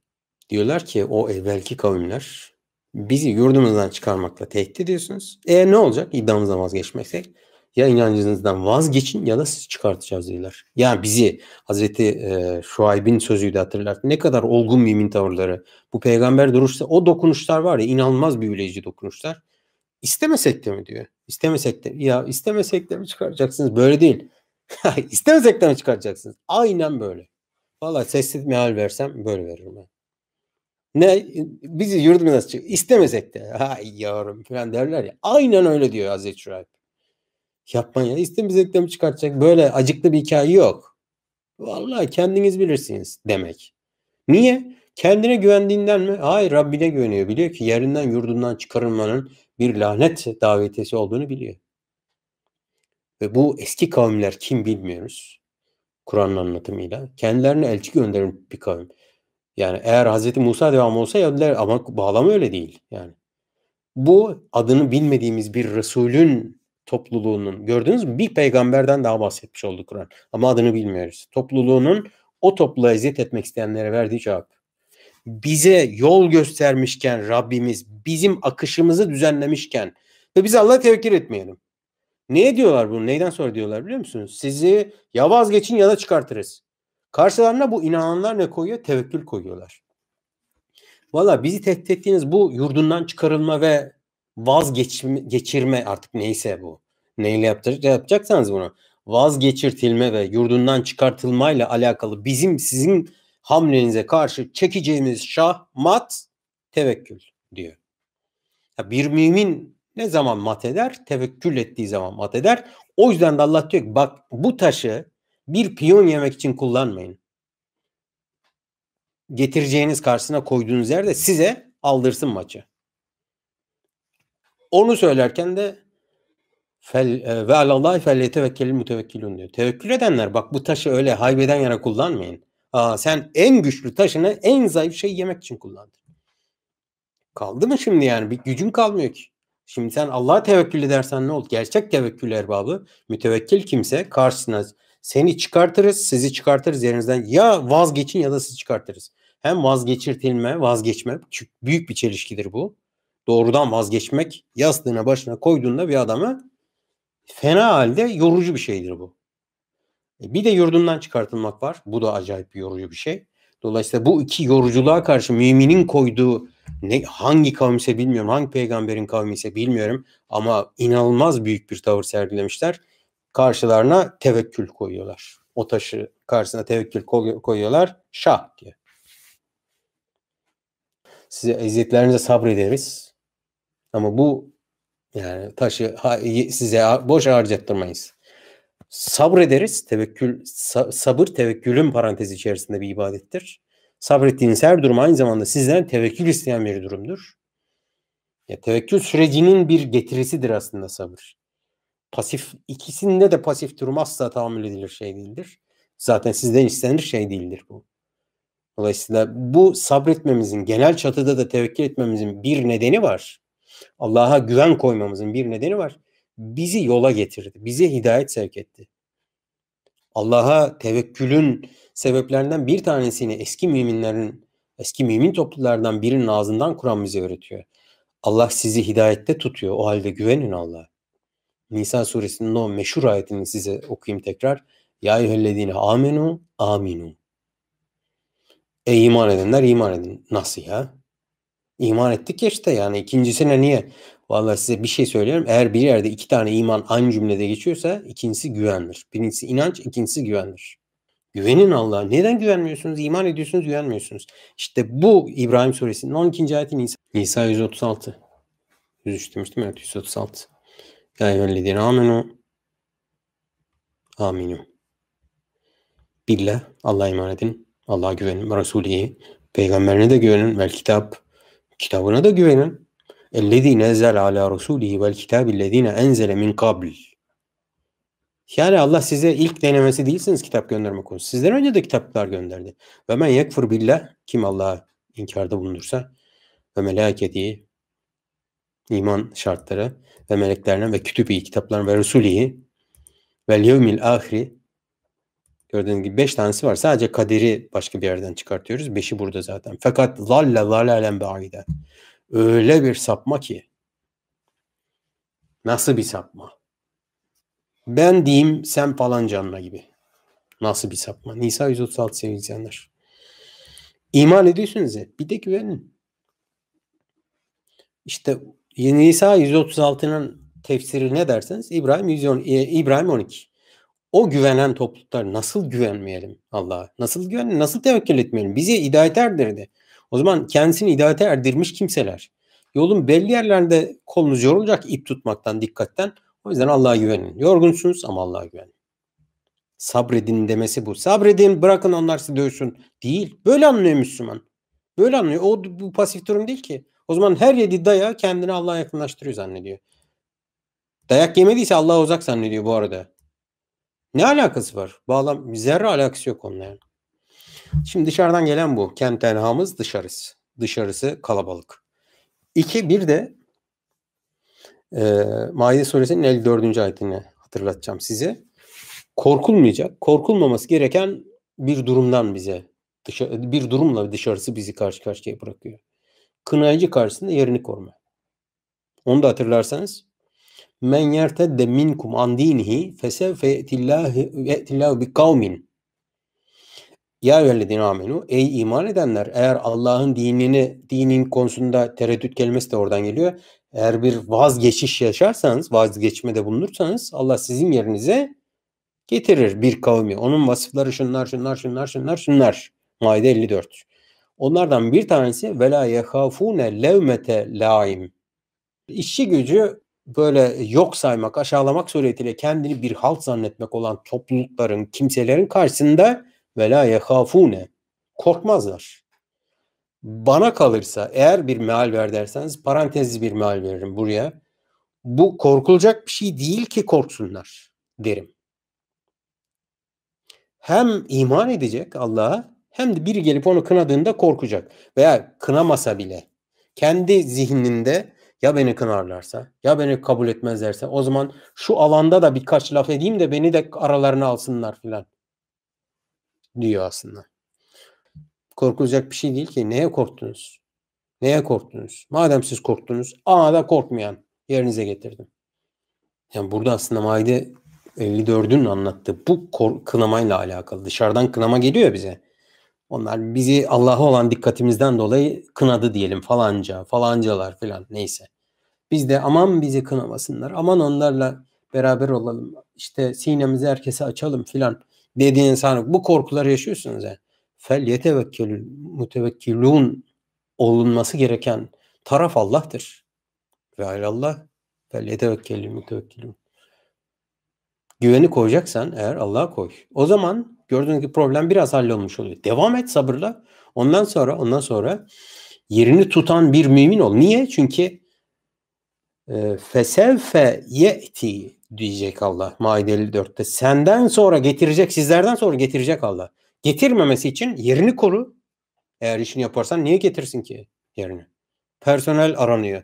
Diyorlar ki o evvelki kavimler bizi yurdumuzdan çıkarmakla tehdit ediyorsunuz. E ne olacak iddiamızdan vazgeçmezsek? Ya inancınızdan vazgeçin ya da sizi çıkartacağız diyorlar. Yani bizi Hazreti e, Şuayb'in sözüydü hatırlar. Ne kadar olgun mümin tavırları. Bu peygamber duruşta o dokunuşlar var ya inanılmaz büyüleyici dokunuşlar. İstemesek de mi diyor. İstemesek de. Ya istemesek de mi çıkaracaksınız? Böyle değil. İstemesek de mi çıkaracaksınız? Aynen böyle. Valla sessiz meal versem böyle veririm ben. Ne bizi yurdumuz nasıl çık? İstemesek de. Hay yavrum falan derler ya. Aynen öyle diyor Hazreti Şuayb. Yapma ya. İstemesek de mi çıkartacak? Böyle acıklı bir hikaye yok. Vallahi kendiniz bilirsiniz demek. Niye? Kendine güvendiğinden mi? Hayır Rabbine güveniyor. Biliyor ki yerinden yurdundan çıkarılmanın bir lanet davetesi olduğunu biliyor. Ve bu eski kavimler kim bilmiyoruz. Kur'an'ın anlatımıyla. Kendilerine elçi gönderin bir kavim. Yani eğer Hz. Musa devam olsa Yahudiler ama bağlama öyle değil. Yani bu adını bilmediğimiz bir Resulün topluluğunun gördünüz mü? Bir peygamberden daha bahsetmiş oldu Kur'an. Ama adını bilmiyoruz. Topluluğunun o topluluğa eziyet etmek isteyenlere verdiği cevap. Bize yol göstermişken Rabbimiz bizim akışımızı düzenlemişken ve biz Allah'a tevekkül etmeyelim. Ne diyorlar bunu? Neyden sonra diyorlar biliyor musunuz? Sizi ya vazgeçin ya da çıkartırız. Karşılarına bu inananlar ne koyuyor? Tevekkül koyuyorlar. Valla bizi tehdit ettiğiniz bu yurdundan çıkarılma ve vazgeçirme artık neyse bu. Neyle yaptır, yapacaksanız bunu. Vazgeçirtilme ve yurdundan çıkartılmayla alakalı bizim sizin hamlenize karşı çekeceğimiz şahmat tevekkül diyor. bir mümin ne zaman mat eder? Tevekkül ettiği zaman mat eder. O yüzden de Allah diyor ki bak bu taşı bir piyon yemek için kullanmayın. Getireceğiniz karşısına koyduğunuz yerde size aldırsın maçı. Onu söylerken de e, ve alallahi fel yetevekkelil mutevekkilun diyor. Tevekkül edenler bak bu taşı öyle haybeden yana kullanmayın. Aa, sen en güçlü taşını en zayıf şey yemek için kullandın. Kaldı mı şimdi yani? Bir gücün kalmıyor ki. Şimdi sen Allah'a tevekkül edersen ne olur? Gerçek tevekkül erbabı, mütevekkil kimse karşısına seni çıkartırız, sizi çıkartırız yerinizden. Ya vazgeçin ya da sizi çıkartırız. Hem vazgeçirtilme, vazgeçme büyük bir çelişkidir bu. Doğrudan vazgeçmek yastığına başına koyduğunda bir adamı fena halde yorucu bir şeydir bu. E, bir de yurdundan çıkartılmak var. Bu da acayip bir yorucu bir şey. Dolayısıyla bu iki yoruculuğa karşı müminin koyduğu ne hangi kavmise bilmiyorum, hangi peygamberin kavmi ise bilmiyorum ama inanılmaz büyük bir tavır sergilemişler. Karşılarına tevekkül koyuyorlar. O taşı karşısına tevekkül koyuyorlar. Şah diye. Size eziyetlerinize sabrederiz. Ama bu yani taşı size boş harcattırmayız. Sabrederiz. Tevekkül sabır tevekkülün parantezi içerisinde bir ibadettir. Sabrettiğiniz her durum aynı zamanda sizden tevekkül isteyen bir durumdur. Ya tevekkül sürecinin bir getirisidir aslında sabır. Pasif ikisinde de pasif durum asla tahammül edilir şey değildir. Zaten sizden istenir şey değildir bu. Dolayısıyla bu sabretmemizin genel çatıda da tevekkül etmemizin bir nedeni var. Allah'a güven koymamızın bir nedeni var. Bizi yola getirdi. Bize hidayet sevk etti. Allah'a tevekkülün sebeplerinden bir tanesini eski müminlerin, eski mümin topluluklardan birinin ağzından Kur'an bize öğretiyor. Allah sizi hidayette tutuyor. O halde güvenin Allah'a. Nisa suresinin o meşhur ayetini size okuyayım tekrar. Ya eyyühellezine amenu aminu. Ey iman edenler iman edin. Nasıl ya? İman ettik ya işte yani ikincisine niye? Vallahi size bir şey söylüyorum. Eğer bir yerde iki tane iman aynı cümlede geçiyorsa ikincisi güvendir. Birincisi inanç, ikincisi güvendir. Güvenin Allah'a. Neden güvenmiyorsunuz? İman ediyorsunuz, güvenmiyorsunuz. İşte bu İbrahim suresinin 12. ayeti Nisa. Nisa 136. 103 demiştim evet 136. Ya eyyühellezine amenu aminu. Billah Allah'a iman edin. Allah'a güvenin. Resulihi. Peygamberine de güvenin. Vel kitap. Kitabına da güvenin. اَلَّذ۪ي نَزَّلَ عَلَى رَسُولِهِ وَالْكِتَابِ الَّذ۪ينَ اَنْزَلَ مِنْ قَبْلِ Yani Allah size ilk denemesi değilsiniz kitap gönderme konusu. Sizden önce de kitaplar gönderdi. Ve men yekfur billah kim Allah'a inkarda bulunursa ve meleketi iman şartları ve meleklerine ve kütübi kitapların ve resulihi ve yevmil ahiri Gördüğünüz gibi beş tanesi var. Sadece kaderi başka bir yerden çıkartıyoruz. Beşi burada zaten. Fakat zalle zalalen ba'ide. Öyle bir sapma ki. Nasıl bir sapma? Ben diyeyim sen falan canına gibi. Nasıl bir sapma? Nisa 136 sevgili izleyenler. İman ediyorsunuz ya. Bir de güvenin. İşte Nisa 136'nın tefsiri ne derseniz İbrahim 110, e, İbrahim 12. O güvenen topluluklar nasıl güvenmeyelim Allah'a? Nasıl güven, nasıl tevekkül etmeyelim? Bizi hidayete erdirdi. O zaman kendisini hidayete erdirmiş kimseler. Yolun belli yerlerde kolunuz yorulacak ip tutmaktan, dikkatten. O yüzden Allah'a güvenin. Yorgunsunuz ama Allah'a güvenin. Sabredin demesi bu. Sabredin bırakın onlar sizi dövsün. Değil. Böyle anlıyor Müslüman. Böyle anlıyor. O bu pasif durum değil ki. O zaman her yedi daya kendini Allah'a yakınlaştırıyor zannediyor. Dayak yemediyse Allah'a uzak zannediyor bu arada. Ne alakası var? Bağlam zerre alakası yok onunla yani. Şimdi dışarıdan gelen bu. Kent tenhamız dışarısı. Dışarısı kalabalık. İki bir de e, Maide suresinin 54. ayetini hatırlatacağım size. Korkulmayacak, korkulmaması gereken bir durumdan bize dışarı, bir durumla dışarısı bizi karşı karşıya bırakıyor. Kınayıcı karşısında yerini koruma. Onu da hatırlarsanız men yertedde minkum an fesevfe ye'tillahu bi kavmin ya eyyühellezine amenu ey iman edenler eğer Allah'ın dinini dinin konusunda tereddüt kelimesi de oradan geliyor. Eğer bir vazgeçiş yaşarsanız, vazgeçmede bulunursanız Allah sizin yerinize getirir bir kavmi. Onun vasıfları şunlar şunlar şunlar şunlar şunlar. Maide 54. Onlardan bir tanesi vela yehafune levmete laim. İşçi gücü böyle yok saymak, aşağılamak suretiyle kendini bir halt zannetmek olan toplulukların, kimselerin karşısında ve la yehafune korkmazlar. Bana kalırsa eğer bir meal ver derseniz parantezli bir meal veririm buraya. Bu korkulacak bir şey değil ki korksunlar derim. Hem iman edecek Allah'a hem de biri gelip onu kınadığında korkacak. Veya kınamasa bile kendi zihninde ya beni kınarlarsa ya beni kabul etmezlerse o zaman şu alanda da birkaç laf edeyim de beni de aralarına alsınlar filan diyor aslında. Korkulacak bir şey değil ki. Neye korktunuz? Neye korktunuz? Madem siz korktunuz, da korkmayan yerinize getirdim. Yani burada aslında Maide 54'ün anlattığı bu kınamayla alakalı. Dışarıdan kınama geliyor bize. Onlar bizi Allah'a olan dikkatimizden dolayı kınadı diyelim falanca, falancalar filan neyse. Biz de aman bizi kınamasınlar, aman onlarla beraber olalım, işte sinemizi herkese açalım filan dediğin insan bu korkuları yaşıyorsunuz yani. Fel yetevekkelül mutevekkilun olunması gereken taraf Allah'tır. Ve Allah fel yetevekkelül mutevekkilun. Güveni koyacaksan eğer Allah'a koy. O zaman gördüğünüz gibi problem biraz hallolmuş oluyor. Devam et sabırla. Ondan sonra ondan sonra yerini tutan bir mümin ol. Niye? Çünkü e, fesevfe ye'ti diyecek Allah Maide 54'te. Senden sonra getirecek, sizlerden sonra getirecek Allah. Getirmemesi için yerini koru. Eğer işini yaparsan niye getirsin ki yerini? Personel aranıyor.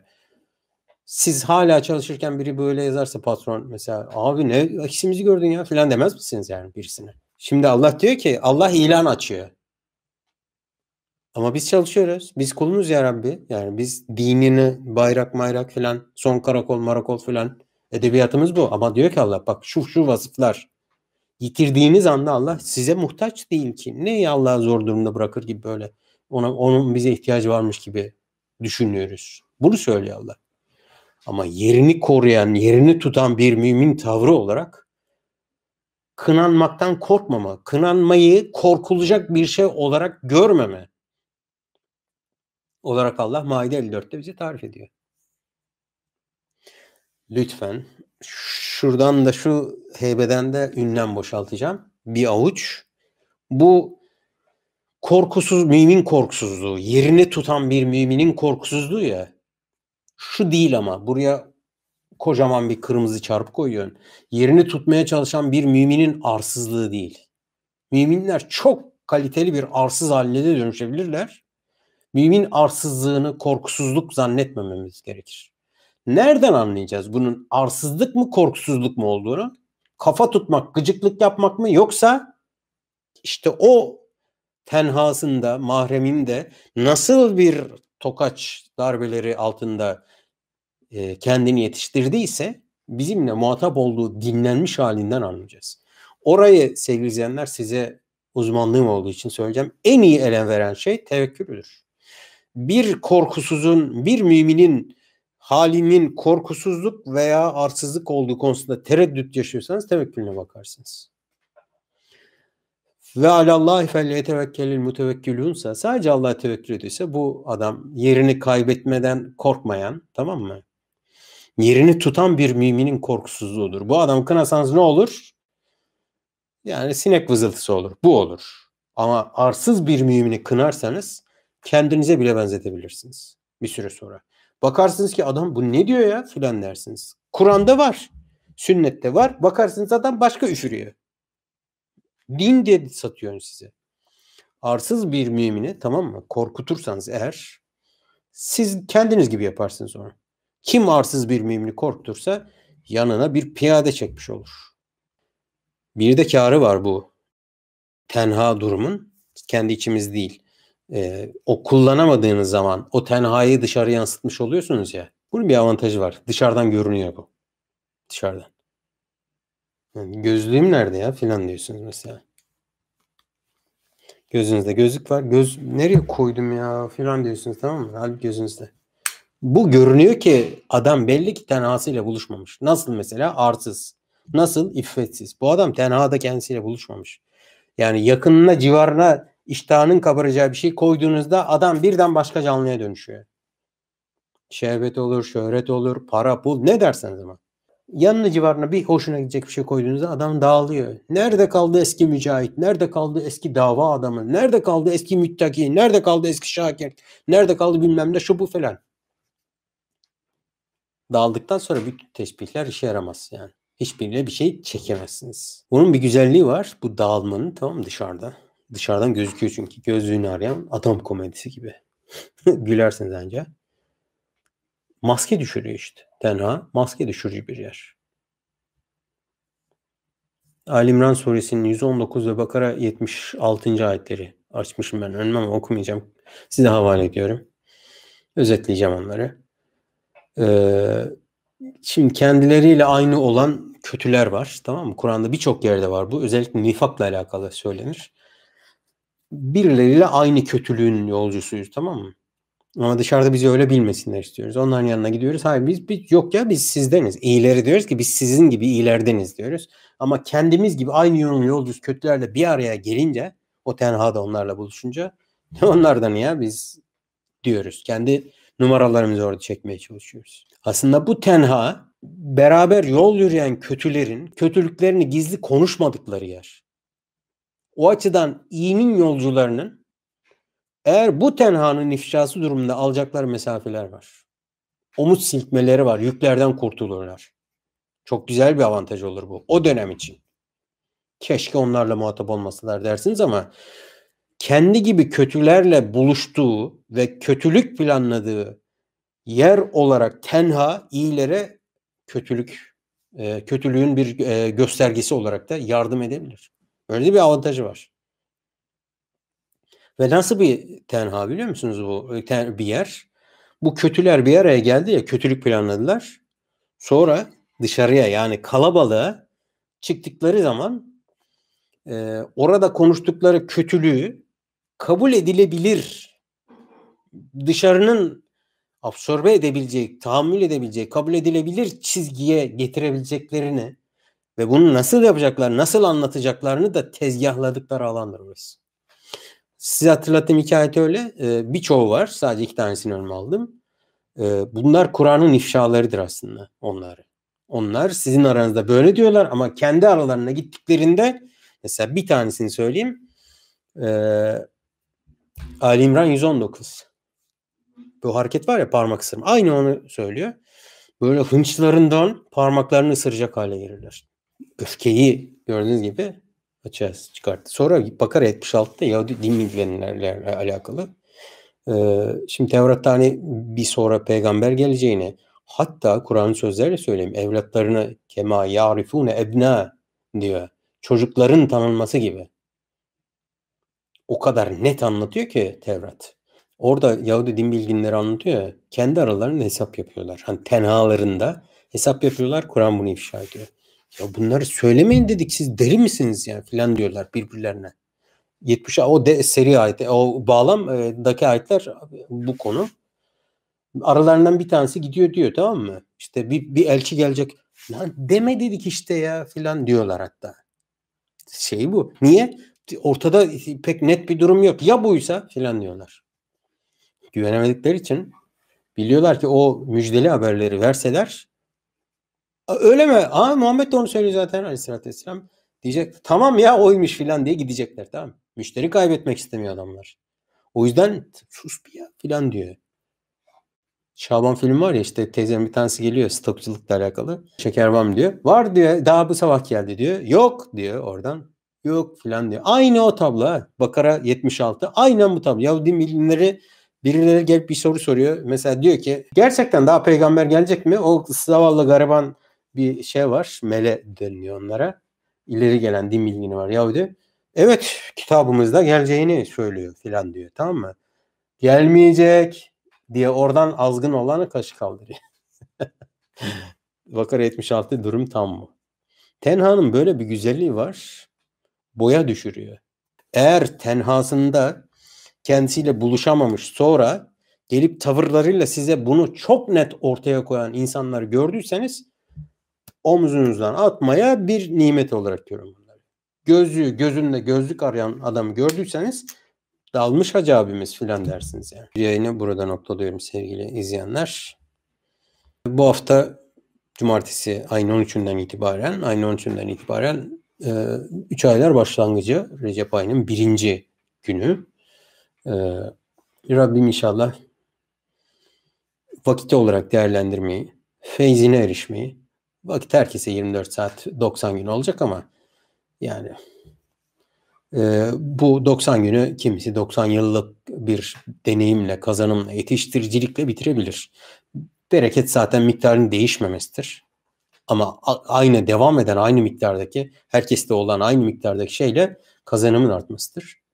Siz hala çalışırken biri böyle yazarsa patron mesela abi ne eksimizi gördün ya filan demez misiniz yani birisine? Şimdi Allah diyor ki Allah ilan açıyor. Ama biz çalışıyoruz. Biz kulunuz ya Rabbi. Yani biz dinini bayrak mayrak filan son karakol marakol filan edebiyatımız bu. Ama diyor ki Allah bak şu şu vasıflar yitirdiğiniz anda Allah size muhtaç değil ki. Ne Allah zor durumda bırakır gibi böyle ona onun bize ihtiyacı varmış gibi düşünüyoruz. Bunu söylüyor Allah. Ama yerini koruyan, yerini tutan bir mümin tavrı olarak kınanmaktan korkmama, kınanmayı korkulacak bir şey olarak görmeme olarak Allah Maide 54'te bize tarif ediyor. Lütfen şuradan da şu heybeden de ünlem boşaltacağım. Bir avuç. Bu korkusuz mümin korkusuzluğu, yerini tutan bir müminin korkusuzluğu ya. Şu değil ama buraya kocaman bir kırmızı çarpı koyuyorsun. Yerini tutmaya çalışan bir müminin arsızlığı değil. Müminler çok kaliteli bir arsız haline de dönüşebilirler. Mümin arsızlığını korkusuzluk zannetmememiz gerekir. Nereden anlayacağız bunun arsızlık mı korkusuzluk mu olduğunu? Kafa tutmak, gıcıklık yapmak mı yoksa işte o tenhasında, mahreminde nasıl bir tokaç darbeleri altında e, kendini yetiştirdiyse bizimle muhatap olduğu dinlenmiş halinden anlayacağız. Orayı sevgili izleyenler size uzmanlığım olduğu için söyleyeceğim. En iyi ele veren şey tevekküldür. Bir korkusuzun, bir müminin halinin korkusuzluk veya arsızlık olduğu konusunda tereddüt yaşıyorsanız tevekkülüne bakarsınız. Ve alallahi fel yetevekkelil mutevekkilunsa sadece Allah'a tevekkül ediyorsa bu adam yerini kaybetmeden korkmayan tamam mı? Yerini tutan bir müminin korkusuzluğudur. Bu adam kınasanız ne olur? Yani sinek vızıltısı olur. Bu olur. Ama arsız bir mümini kınarsanız kendinize bile benzetebilirsiniz bir süre sonra. Bakarsınız ki adam bu ne diyor ya filan dersiniz. Kur'an'da var. Sünnette var. Bakarsınız adam başka üfürüyor. Din diye satıyor size. Arsız bir mümini tamam mı? Korkutursanız eğer siz kendiniz gibi yaparsınız onu. Kim arsız bir mümini korkutursa yanına bir piyade çekmiş olur. Bir de karı var bu tenha durumun. Kendi içimiz değil. Ee, o kullanamadığınız zaman o tenhayı dışarı yansıtmış oluyorsunuz ya. Bunun bir avantajı var. Dışarıdan görünüyor bu. Dışarıdan. Yani gözlüğüm nerede ya filan diyorsunuz mesela. Gözünüzde gözlük var. Göz nereye koydum ya filan diyorsunuz tamam mı? Halbuki gözünüzde. Bu görünüyor ki adam belli ki tenhasıyla buluşmamış. Nasıl mesela? Arsız. Nasıl? İffetsiz. Bu adam tenhada kendisiyle buluşmamış. Yani yakınına, civarına iştahının kabaracağı bir şey koyduğunuzda adam birden başka canlıya dönüşüyor. Şehvet olur, şöhret olur, para, pul ne derseniz ama. Yanına civarına bir hoşuna gidecek bir şey koyduğunuzda adam dağılıyor. Nerede kaldı eski mücahit? Nerede kaldı eski dava adamı? Nerede kaldı eski müttaki? Nerede kaldı eski şakir? Nerede kaldı bilmem ne şu bu falan. Dağıldıktan sonra bütün tesbihler işe yaramaz yani. Hiçbiriyle bir şey çekemezsiniz. Bunun bir güzelliği var. Bu dağılmanın tamam dışarıda. Dışarıdan gözüküyor çünkü gözlüğünü arayan adam komedisi gibi. Gülersiniz anca. Maske düşürüyor işte. Tenha maske düşürücü bir yer. Ali İmran suresinin 119 ve Bakara 76. ayetleri açmışım ben önüme ama okumayacağım. Size havale ediyorum. Özetleyeceğim onları. Ee, şimdi kendileriyle aynı olan kötüler var. Tamam mı? Kur'an'da birçok yerde var bu. Özellikle nifakla alakalı söylenir. Birileriyle aynı kötülüğün yolcusuyuz. Tamam mı? Ama dışarıda bizi öyle bilmesinler istiyoruz. Onların yanına gidiyoruz. Hayır biz, biz yok ya biz sizdeniz. İyileri diyoruz ki biz sizin gibi iyilerdeniz diyoruz. Ama kendimiz gibi aynı yolun yolcusu kötülerle bir araya gelince o tenhada onlarla buluşunca onlardan ya biz diyoruz. Kendi numaralarımızı orada çekmeye çalışıyoruz. Aslında bu tenha beraber yol yürüyen kötülerin kötülüklerini gizli konuşmadıkları yer. O açıdan iyinin yolcularının eğer bu tenhanın ifşası durumunda alacakları mesafeler var. Omuz silkmeleri var. Yüklerden kurtulurlar. Çok güzel bir avantaj olur bu. O dönem için. Keşke onlarla muhatap olmasalar dersiniz ama kendi gibi kötülerle buluştuğu ve kötülük planladığı yer olarak tenha iyilere kötülük e, kötülüğün bir e, göstergesi olarak da yardım edebilir. Öyle bir avantajı var. Ve nasıl bir tenha biliyor musunuz bu ten, bir yer? Bu kötüler bir araya geldi ya kötülük planladılar. Sonra dışarıya yani kalabalığa çıktıkları zaman e, orada konuştukları kötülüğü kabul edilebilir dışarının absorbe edebilecek, tahammül edebilecek, kabul edilebilir çizgiye getirebileceklerini ve bunu nasıl yapacaklar, nasıl anlatacaklarını da tezgahladıkları alandır burası. Size hatırlattığım hikayeti öyle. Ee, birçoğu var. Sadece iki tanesini önüme aldım. Ee, bunlar Kur'an'ın ifşalarıdır aslında onları. Onlar sizin aranızda böyle diyorlar ama kendi aralarına gittiklerinde mesela bir tanesini söyleyeyim. Ee, Ali İmran 119. Bu hareket var ya parmak ısırma. Aynı onu söylüyor. Böyle hınçlarından parmaklarını ısıracak hale gelirler. Öfkeyi gördüğünüz gibi açığa çıkarttı. Sonra Bakara 76'da Yahudi din bilgilerle alakalı Ee, şimdi Tevrat'ta hani bir sonra peygamber geleceğini hatta Kur'an'ın sözleriyle söyleyeyim evlatlarını kema yarifune ebna diyor. Çocukların tanınması gibi. O kadar net anlatıyor ki Tevrat. Orada Yahudi din bilginleri anlatıyor kendi aralarında hesap yapıyorlar. Hani tenhalarında hesap yapıyorlar, Kur'an bunu ifşa ediyor. Ya bunları söylemeyin dedik siz deli misiniz ya filan diyorlar birbirlerine. 70 o de, seri ayet o bağlamdaki ayetler bu konu. Aralarından bir tanesi gidiyor diyor tamam mı? İşte bir, bir elçi gelecek. Lan deme dedik işte ya filan diyorlar hatta. Şey bu. Niye? Ortada pek net bir durum yok. Ya buysa filan diyorlar. Güvenemedikleri için biliyorlar ki o müjdeli haberleri verseler öyle mi? Aa Muhammed de onu söylüyor zaten aleyhissalatü vesselam. Diyecek tamam ya oymuş filan diye gidecekler tamam Müşteri kaybetmek istemiyor adamlar. O yüzden sus bir ya filan diyor. Şaban film var ya işte teyzemin bir tanesi geliyor stokçulukla alakalı. Şeker diyor. Var diyor. Daha bu sabah geldi diyor. Yok diyor oradan. Yok filan diyor. Aynı o tablo. Bakara 76. Aynen bu tablo. Yahudi bilimleri birileri gelip bir soru soruyor. Mesela diyor ki gerçekten daha peygamber gelecek mi? O zavallı gariban bir şey var. Mele deniliyor onlara. İleri gelen din bilgini var Yahudi. Evet kitabımızda geleceğini söylüyor filan diyor. Tamam mı? Gelmeyecek diye oradan azgın olanı kaşı kaldırıyor. Bakara 76 durum tam mı? Tenha'nın böyle bir güzelliği var. Boya düşürüyor. Eğer tenhasında kendisiyle buluşamamış sonra gelip tavırlarıyla size bunu çok net ortaya koyan insanları gördüyseniz omzunuzdan atmaya bir nimet olarak görün bunları. Gözlüğü gözünde gözlük arayan adamı gördüyseniz dalmış hacı abimiz filan dersiniz yani. Yayını burada noktalıyorum sevgili izleyenler. Bu hafta cumartesi ayın 13'ünden itibaren ayın 13'ünden itibaren 3 e, aylar başlangıcı Recep ayının birinci günü. E, Rabbim inşallah vakit olarak değerlendirmeyi, feyzine erişmeyi, vakit herkese 24 saat 90 gün olacak ama yani e, bu 90 günü kimisi 90 yıllık bir deneyimle, kazanımla, yetiştiricilikle bitirebilir. Bereket zaten miktarın değişmemesidir. Ama aynı devam eden aynı miktardaki, herkeste olan aynı miktardaki şeyle kazanımın artmasıdır.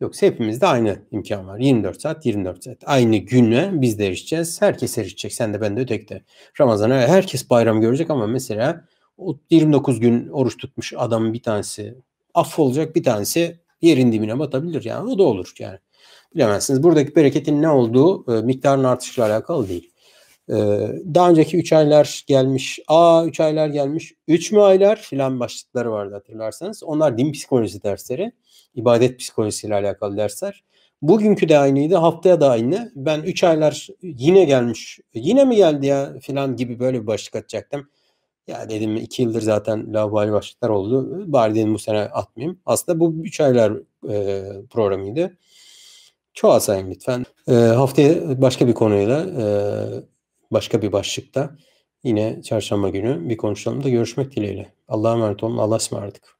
Yoksa hepimizde aynı imkan var. 24 saat, 24 saat. Aynı güne biz de erişeceğiz. Herkes erişecek. Sen de ben de ötekte. Ramazan'a herkes bayram görecek ama mesela o 29 gün oruç tutmuş adamın bir tanesi affolacak bir tanesi yerin dibine batabilir yani o da olur yani. Bilemezsiniz. Buradaki bereketin ne olduğu e, miktarın artışıyla alakalı değil. E, daha önceki 3 aylar gelmiş. Aa 3 aylar gelmiş. 3 mü aylar filan başlıkları vardı hatırlarsanız. Onlar din psikolojisi dersleri. İbadet psikolojisiyle alakalı dersler. Bugünkü de aynıydı. Haftaya da aynı. Ben 3 aylar yine gelmiş. Yine mi geldi ya filan gibi böyle bir başlık atacaktım. Ya dedim iki yıldır zaten lavabali başlıklar oldu. Bari dedim bu sene atmayayım. Aslında bu üç aylar e, programıydı. Çoğalsayın lütfen. E, haftaya başka bir konuyla e, başka bir başlıkta yine çarşamba günü bir konuşalım da görüşmek dileğiyle. Allah'a emanet olun. Allah'a ısmarladık.